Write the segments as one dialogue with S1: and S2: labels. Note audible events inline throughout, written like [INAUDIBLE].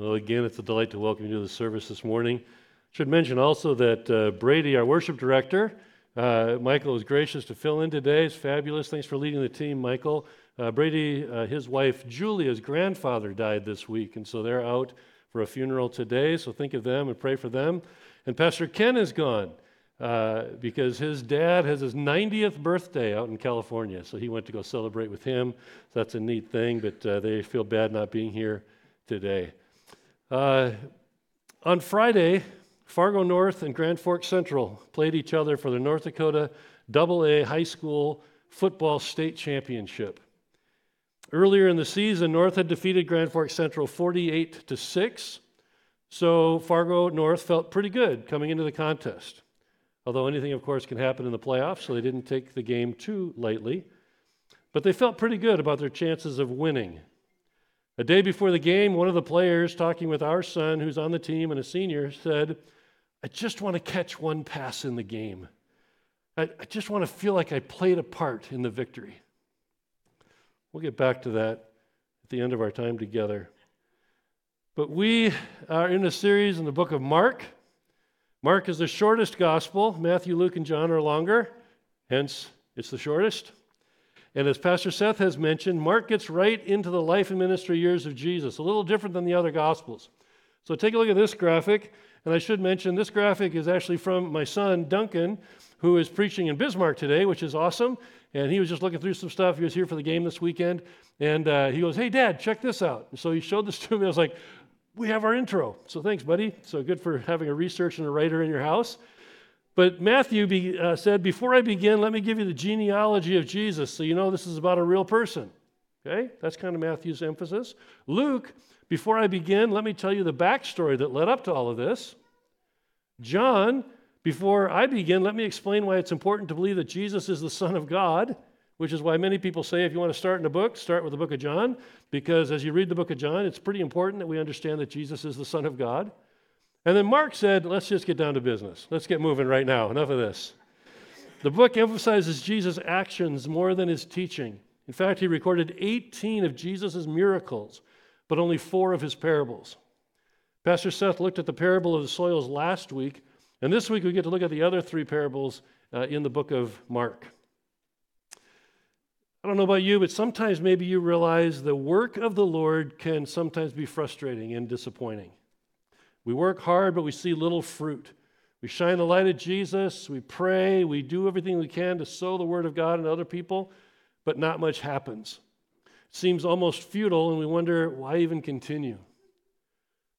S1: Well, again, it's a delight to welcome you to the service this morning. Should mention also that uh, Brady, our worship director, uh, Michael is gracious to fill in today. It's fabulous. Thanks for leading the team, Michael. Uh, Brady, uh, his wife Julia's grandfather died this week, and so they're out for a funeral today. So think of them and pray for them. And Pastor Ken is gone uh, because his dad has his 90th birthday out in California. So he went to go celebrate with him. So that's a neat thing, but uh, they feel bad not being here today. Uh, on Friday, Fargo North and Grand Forks Central played each other for the North Dakota Double A High School Football State Championship. Earlier in the season, North had defeated Grand Forks Central 48 to 6, so Fargo North felt pretty good coming into the contest. Although anything, of course, can happen in the playoffs, so they didn't take the game too lightly. But they felt pretty good about their chances of winning. A day before the game, one of the players, talking with our son, who's on the team and a senior, said, I just want to catch one pass in the game. I, I just want to feel like I played a part in the victory. We'll get back to that at the end of our time together. But we are in a series in the book of Mark. Mark is the shortest gospel. Matthew, Luke, and John are longer, hence, it's the shortest. And as Pastor Seth has mentioned, Mark gets right into the life and ministry years of Jesus, a little different than the other Gospels. So take a look at this graphic. And I should mention this graphic is actually from my son, Duncan, who is preaching in Bismarck today, which is awesome. And he was just looking through some stuff. He was here for the game this weekend. And uh, he goes, Hey, Dad, check this out. And so he showed this to me. I was like, We have our intro. So thanks, buddy. So good for having a researcher and a writer in your house. But Matthew be, uh, said, Before I begin, let me give you the genealogy of Jesus so you know this is about a real person. Okay? That's kind of Matthew's emphasis. Luke, before I begin, let me tell you the backstory that led up to all of this. John, before I begin, let me explain why it's important to believe that Jesus is the Son of God, which is why many people say if you want to start in a book, start with the book of John, because as you read the book of John, it's pretty important that we understand that Jesus is the Son of God. And then Mark said, let's just get down to business. Let's get moving right now. Enough of this. The book emphasizes Jesus' actions more than his teaching. In fact, he recorded 18 of Jesus' miracles, but only four of his parables. Pastor Seth looked at the parable of the soils last week, and this week we get to look at the other three parables uh, in the book of Mark. I don't know about you, but sometimes maybe you realize the work of the Lord can sometimes be frustrating and disappointing. We work hard, but we see little fruit. We shine the light of Jesus, we pray, we do everything we can to sow the word of God in other people, but not much happens. It seems almost futile, and we wonder why even continue.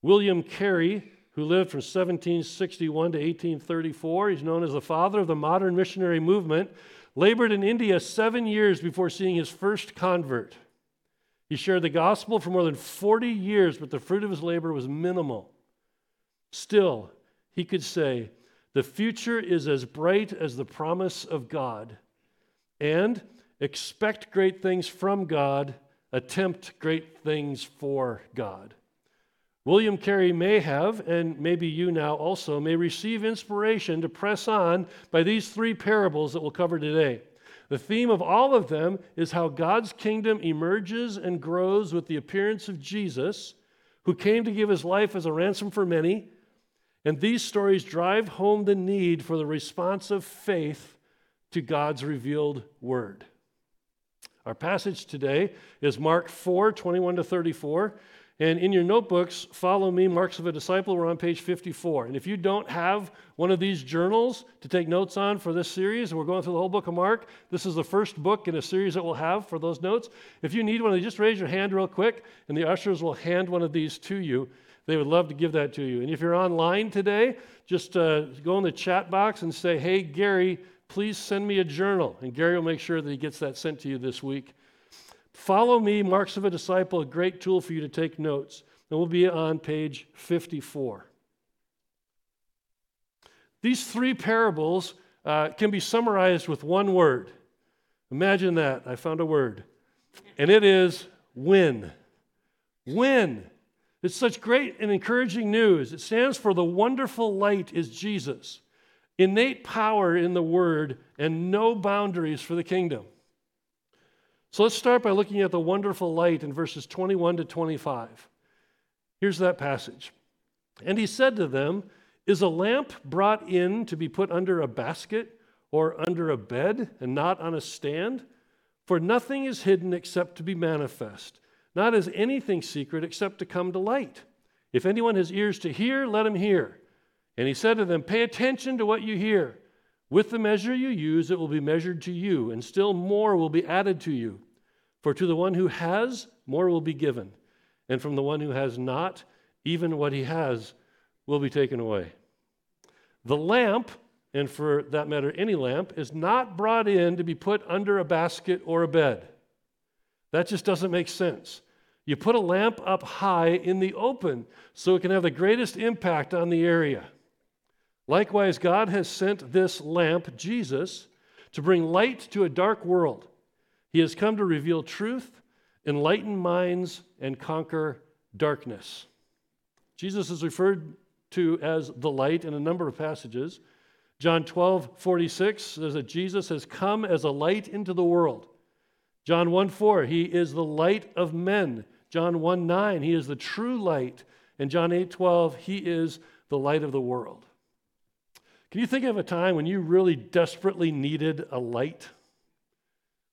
S1: William Carey, who lived from 1761 to 1834, he's known as the father of the modern missionary movement, labored in India seven years before seeing his first convert. He shared the gospel for more than 40 years, but the fruit of his labor was minimal. Still, he could say, The future is as bright as the promise of God. And expect great things from God, attempt great things for God. William Carey may have, and maybe you now also, may receive inspiration to press on by these three parables that we'll cover today. The theme of all of them is how God's kingdom emerges and grows with the appearance of Jesus, who came to give his life as a ransom for many and these stories drive home the need for the response of faith to God's revealed word. Our passage today is Mark 4 21 to 34. And in your notebooks, follow me, Marks of a Disciple. We're on page 54. And if you don't have one of these journals to take notes on for this series, we're going through the whole book of Mark, this is the first book in a series that we'll have for those notes. If you need one, just raise your hand real quick, and the ushers will hand one of these to you. They would love to give that to you. And if you're online today, just uh, go in the chat box and say, hey, Gary, please send me a journal. And Gary will make sure that he gets that sent to you this week. Follow me, Marks of a Disciple, a great tool for you to take notes. And we'll be on page 54. These three parables uh, can be summarized with one word. Imagine that. I found a word. And it is win. Win. It's such great and encouraging news. It stands for the wonderful light is Jesus, innate power in the word, and no boundaries for the kingdom. So let's start by looking at the wonderful light in verses 21 to 25. Here's that passage. And he said to them, Is a lamp brought in to be put under a basket or under a bed and not on a stand? For nothing is hidden except to be manifest, not as anything secret except to come to light. If anyone has ears to hear, let him hear. And he said to them, Pay attention to what you hear. With the measure you use, it will be measured to you, and still more will be added to you. For to the one who has, more will be given, and from the one who has not, even what he has will be taken away. The lamp, and for that matter, any lamp, is not brought in to be put under a basket or a bed. That just doesn't make sense. You put a lamp up high in the open so it can have the greatest impact on the area. Likewise, God has sent this lamp, Jesus, to bring light to a dark world. He has come to reveal truth, enlighten minds, and conquer darkness. Jesus is referred to as the light in a number of passages. John 12, 46 says that Jesus has come as a light into the world. John 1 4, he is the light of men. John 1 9, he is the true light. And John 8 12, he is the light of the world. Can you think of a time when you really desperately needed a light?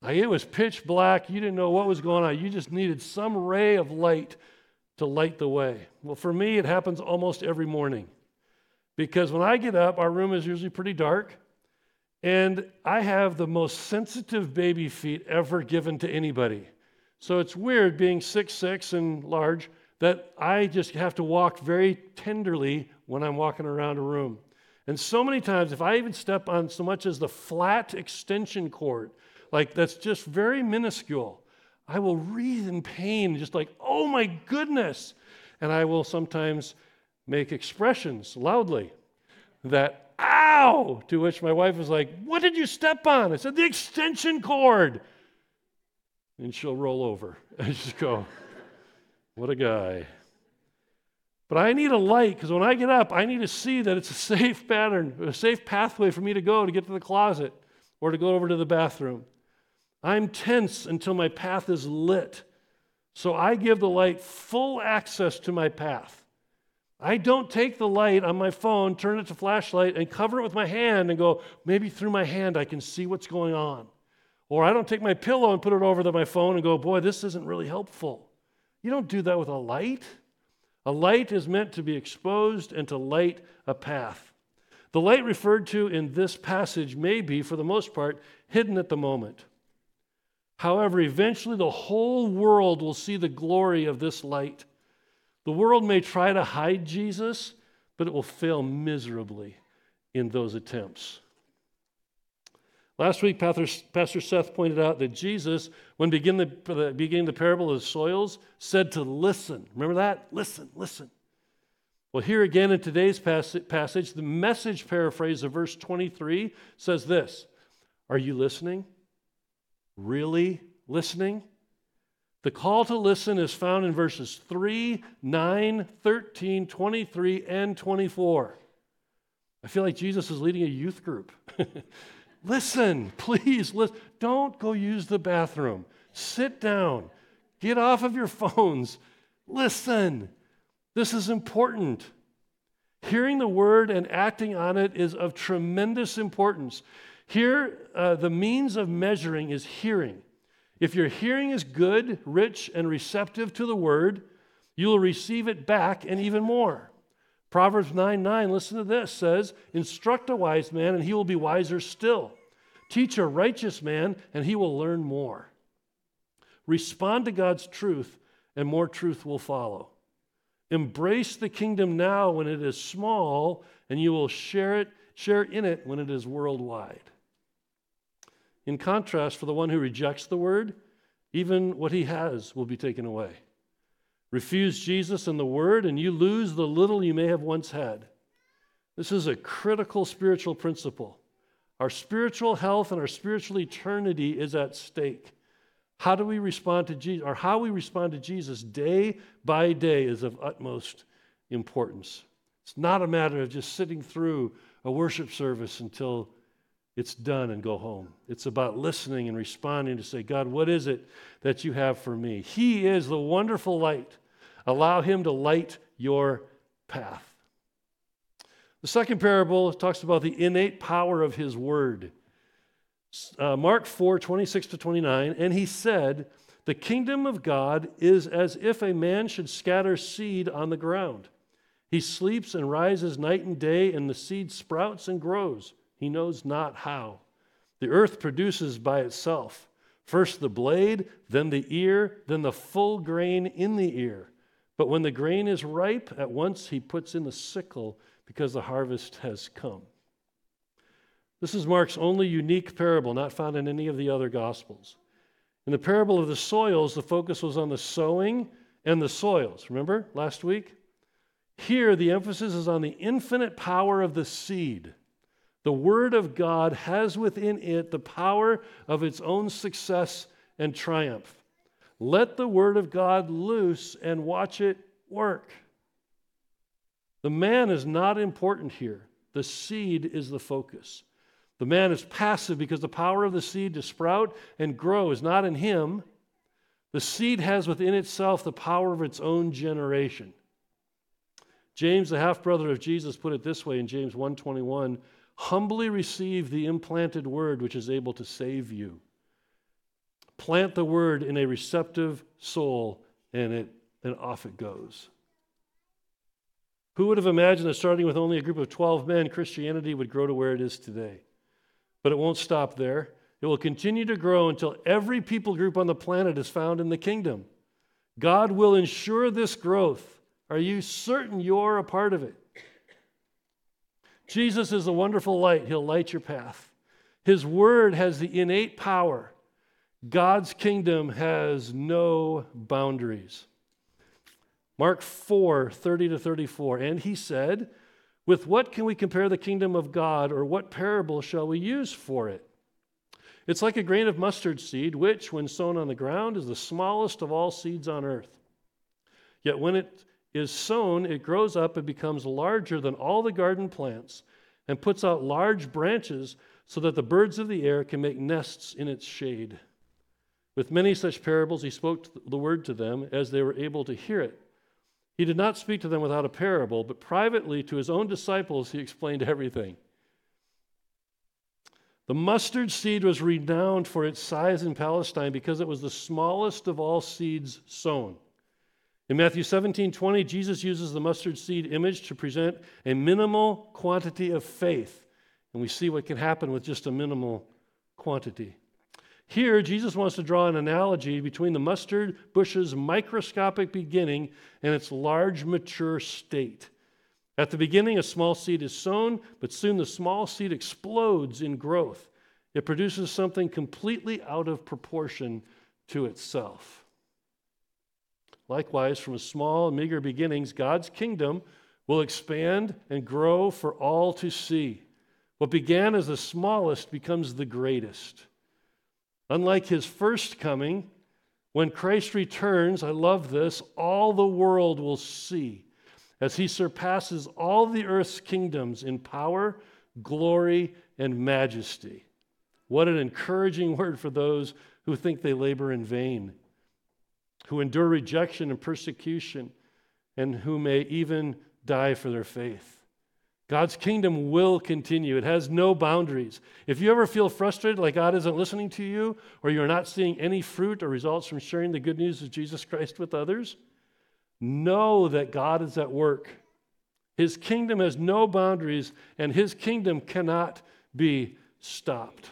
S1: Like it was pitch black, you didn't know what was going on, you just needed some ray of light to light the way. Well, for me, it happens almost every morning. Because when I get up, our room is usually pretty dark, and I have the most sensitive baby feet ever given to anybody. So it's weird being six six and large that I just have to walk very tenderly when I'm walking around a room. And so many times, if I even step on so much as the flat extension cord, like that's just very minuscule, I will writhe in pain, just like, oh my goodness. And I will sometimes make expressions loudly that, ow, to which my wife was like, what did you step on? I said, the extension cord. And she'll roll over. [LAUGHS] I just go, what a guy. But I need a light because when I get up, I need to see that it's a safe pattern, a safe pathway for me to go to get to the closet or to go over to the bathroom. I'm tense until my path is lit. So I give the light full access to my path. I don't take the light on my phone, turn it to flashlight, and cover it with my hand and go, maybe through my hand I can see what's going on. Or I don't take my pillow and put it over my phone and go, boy, this isn't really helpful. You don't do that with a light. A light is meant to be exposed and to light a path. The light referred to in this passage may be, for the most part, hidden at the moment. However, eventually the whole world will see the glory of this light. The world may try to hide Jesus, but it will fail miserably in those attempts. Last week, Pastor Seth pointed out that Jesus, when beginning the, beginning the parable of the soils, said to listen. Remember that? Listen, listen. Well, here again in today's passage, the message paraphrase of verse 23 says this Are you listening? Really listening? The call to listen is found in verses 3, 9, 13, 23, and 24. I feel like Jesus is leading a youth group. [LAUGHS] Listen, please, listen. don't go use the bathroom. Sit down. Get off of your phones. Listen. This is important. Hearing the word and acting on it is of tremendous importance. Here, uh, the means of measuring is hearing. If your hearing is good, rich, and receptive to the word, you will receive it back and even more. Proverbs 9 9, listen to this, says, Instruct a wise man, and he will be wiser still. Teach a righteous man, and he will learn more. Respond to God's truth, and more truth will follow. Embrace the kingdom now when it is small, and you will share it, share in it when it is worldwide. In contrast, for the one who rejects the word, even what he has will be taken away. Refuse Jesus and the Word, and you lose the little you may have once had. This is a critical spiritual principle. Our spiritual health and our spiritual eternity is at stake. How do we respond to Jesus, or how we respond to Jesus day by day is of utmost importance. It's not a matter of just sitting through a worship service until it's done and go home. It's about listening and responding to say, God, what is it that you have for me? He is the wonderful light Allow Him to light your path. The second parable talks about the innate power of his word. Uh, Mark 4 26 to 29, and he said, The kingdom of God is as if a man should scatter seed on the ground. He sleeps and rises night and day, and the seed sprouts and grows. He knows not how. The earth produces by itself first the blade, then the ear, then the full grain in the ear. But when the grain is ripe, at once he puts in the sickle because the harvest has come. This is Mark's only unique parable, not found in any of the other Gospels. In the parable of the soils, the focus was on the sowing and the soils. Remember last week? Here, the emphasis is on the infinite power of the seed. The Word of God has within it the power of its own success and triumph. Let the Word of God loose and watch it work. The man is not important here, the seed is the focus. The man is passive because the power of the seed to sprout and grow is not in him. The seed has within itself the power of its own generation. James, the half brother of Jesus, put it this way in James 1:21, humbly receive the implanted word which is able to save you. Plant the word in a receptive soul and it and off it goes. Who would have imagined that starting with only a group of 12 men, Christianity would grow to where it is today? But it won't stop there. It will continue to grow until every people group on the planet is found in the kingdom. God will ensure this growth. Are you certain you're a part of it? Jesus is a wonderful light. He'll light your path. His word has the innate power. God's kingdom has no boundaries. Mark 4 30 to 34. And he said, With what can we compare the kingdom of God, or what parable shall we use for it? It's like a grain of mustard seed, which, when sown on the ground, is the smallest of all seeds on earth. Yet when it is sown, it grows up and becomes larger than all the garden plants and puts out large branches so that the birds of the air can make nests in its shade. With many such parables, he spoke the word to them as they were able to hear it. He did not speak to them without a parable, but privately to his own disciples, he explained [LAUGHS] everything. The mustard seed was renowned for its size in Palestine because it was the smallest of all seeds sown. In Matthew 17 20, Jesus uses the mustard seed image to present a minimal quantity of faith. And we see what can happen with just a minimal quantity. Here, Jesus wants to draw an analogy between the mustard bush's microscopic beginning and its large, mature state. At the beginning, a small seed is sown, but soon the small seed explodes in growth. It produces something completely out of proportion to itself. Likewise, from small meager beginnings, God's kingdom will expand and grow for all to see. What began as the smallest becomes the greatest. Unlike his first coming, when Christ returns, I love this, all the world will see as he surpasses all the earth's kingdoms in power, glory, and majesty. What an encouraging [LAUGHS] word for those who think they labor in vain who endure rejection and persecution, and who may even die for their faith. God's kingdom will continue. It has no boundaries. If you ever feel frustrated, like God isn't listening to you, or you're not seeing any fruit or results from sharing the good news of Jesus Christ with others, know that God is at work. His kingdom has no boundaries, and his kingdom cannot be stopped.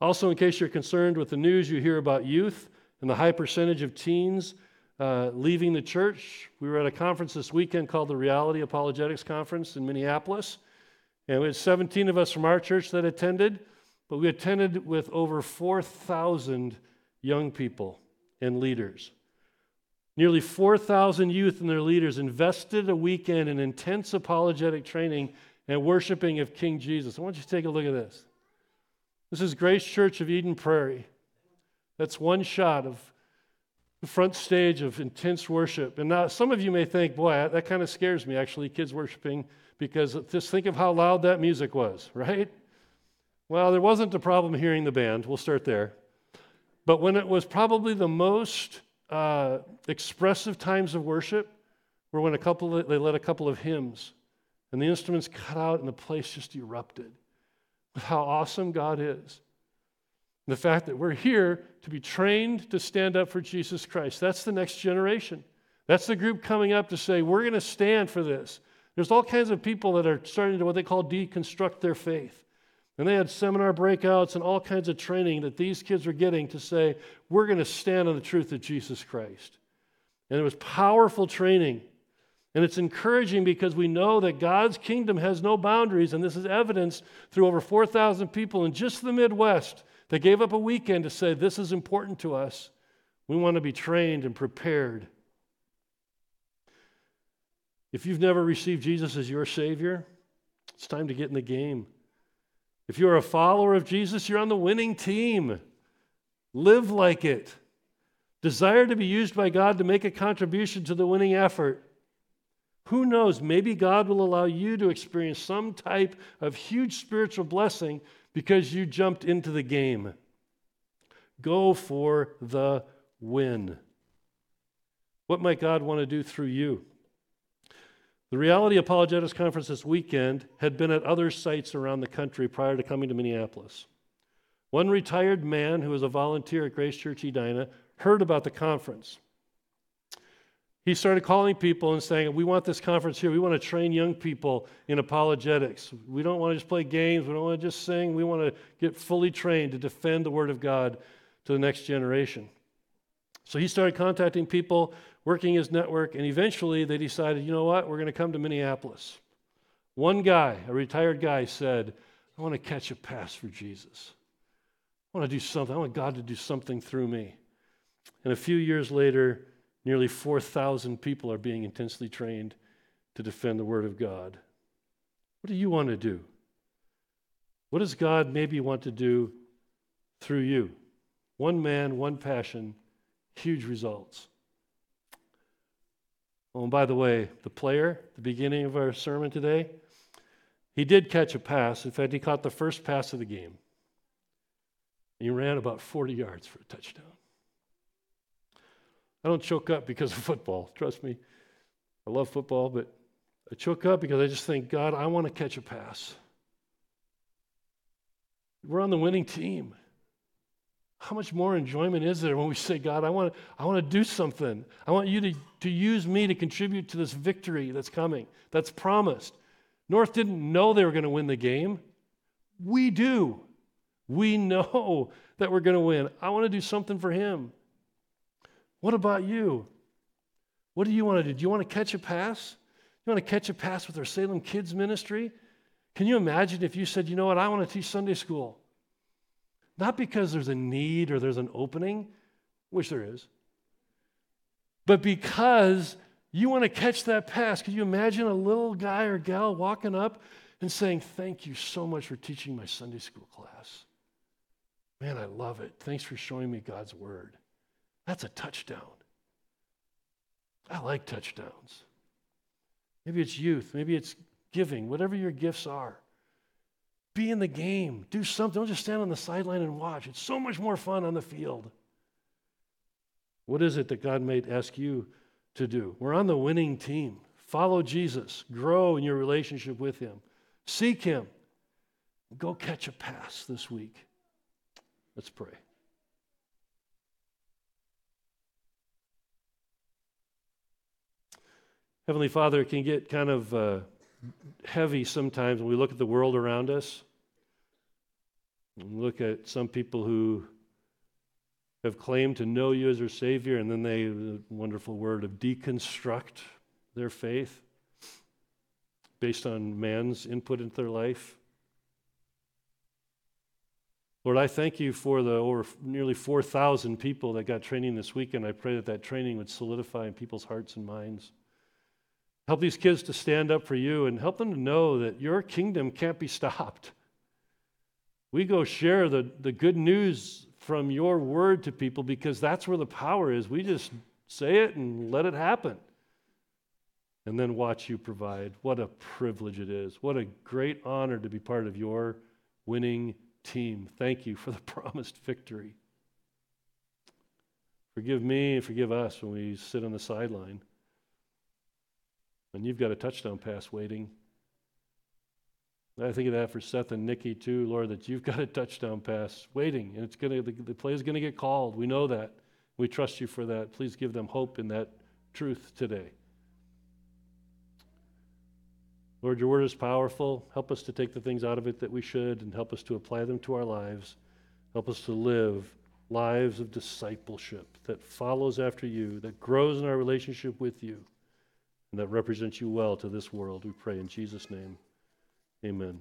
S1: Also, in case you're concerned with the news you hear about youth, and the high percentage of teens uh, leaving the church. We were at a conference this weekend called the Reality Apologetics Conference in Minneapolis. And we had 17 of us from our church that attended, but we attended with over 4,000 young people and leaders. Nearly 4,000 youth and their leaders invested a weekend in intense apologetic training and worshiping of King Jesus. I want you to take a look at this. This is Grace Church of Eden Prairie. That's one shot of the front stage of intense worship. And now some of you may think, boy, that kind of scares me, actually, kids worshiping, because just think of how loud that music was, [LAUGHS] right? Well, there wasn't a problem hearing the band. We'll start there. But when it was probably the most uh, expressive times of worship were when a couple of, they led a couple of hymns and the instruments cut out and the place just erupted with how awesome God is. The fact that we're here to be trained to stand up for Jesus Christ. That's the next generation. That's the group coming up to say, we're going to stand for this. There's all kinds of people that are starting to what they call deconstruct their faith. And they had seminar breakouts and all kinds of training that these kids were getting to say, we're going to stand on the truth of Jesus Christ. And it was powerful training. And it's encouraging because we know that God's kingdom has no boundaries, and this is evidenced through over 4,000 people in just the Midwest that gave up a weekend to say, This is important to us. We want to be trained and prepared. If you've never received Jesus as your Savior, it's time to get in the game. If you're a follower of Jesus, you're on the winning team. Live like it. Desire to be used by God to make a contribution to the winning effort. Who knows? Maybe God will allow you to experience some type of huge spiritual blessing because you jumped into the game. Go for the win. What might God want to do through you? The Reality Apologetics Conference this weekend had been at other sites around the country prior to coming to Minneapolis. One retired man who was a volunteer at Grace Church Edina heard about the conference. He started calling people and saying, We want this conference here. We want to train young people in apologetics. We don't want to just play games. We don't want to just sing. We want to get fully trained to defend the Word of God to the next generation. So he started contacting people working his network, and eventually they decided, you know what, we're going to come to Minneapolis. One guy, a retired guy, said, I want to catch a pass for Jesus. I want to do something. I want God to do something through me. And a few years later, nearly 4,000 people are being intensely trained to defend the Word of God. What do you want to do? What does God maybe want to do through you? One man, one passion, huge results. Oh, and by the way, the player, the beginning of our sermon today, he did catch a pass. In fact, he caught the first pass of the game. He ran about 40 yards for a touchdown. I don't choke up because of [LAUGHS] football. Trust me. I love football, but I choke up because I just think, God, I want to catch a pass. We're on the winning team. How much more enjoyment is there when we say, God, I want, I want to do something. I want you to, to use me to contribute to this victory that's coming, that's promised. North didn't know they were going to win the game. We do. We [LAUGHS] know that we're going to win. I want to do something for him. What about you? What do you want to do? Do you want to catch a pass? You want to catch a pass with our Salem Kids Ministry? Can you imagine if you said, you know what, I want to teach Sunday school? Not because there's a need or there's an opening, which there is, but because you want to catch that pass. Could you imagine a little guy or gal walking up and saying, Thank you so much for teaching my Sunday school class? Man, I love it. Thanks for showing me God's word. That's a touchdown. I like touchdowns. Maybe it's youth, maybe it's giving, whatever your gifts are. Be in the game. Do something. Don't just stand on the sideline and watch. It's so much more fun on the field. What is it that God may ask you to do? We're on the winning team. Follow Jesus. Grow in your relationship with Him. Seek Him. Go catch a pass this week. Let's pray. Heavenly Father, it can get kind of. Uh, heavy sometimes when we look at the world around us. And look at some people who have claimed to know you as their Savior, and then they, the wonderful word of deconstruct their faith based on man's input into their life. Lord, I thank you for the over nearly 4,000 people that got training this weekend. I pray that that training would solidify in people's hearts and minds. Help these kids to stand up for you and help them to know that your kingdom can't be stopped. We go share the, the good news from your word to people because that's where the power is. We just say it and let it happen. And then watch you provide. What a privilege it is. What a great honor to be part of your winning team. Thank you for the [LAUGHS] promised victory. Forgive me and forgive us when we sit on the sideline. And you've got a touchdown pass waiting. I think of that for Seth and Nikki too, Lord, that you've got a touchdown pass waiting, and it's gonna the, the play is gonna get called. We know that. We trust you for that. Please give them hope in that truth today. Lord, your word is powerful. Help us to take the things out of it that we should and help us to apply them to our lives. Help us to live lives of discipleship that follows after you, that grows in our relationship with you, and that represents you well to this world. We pray in Jesus' name. Amen.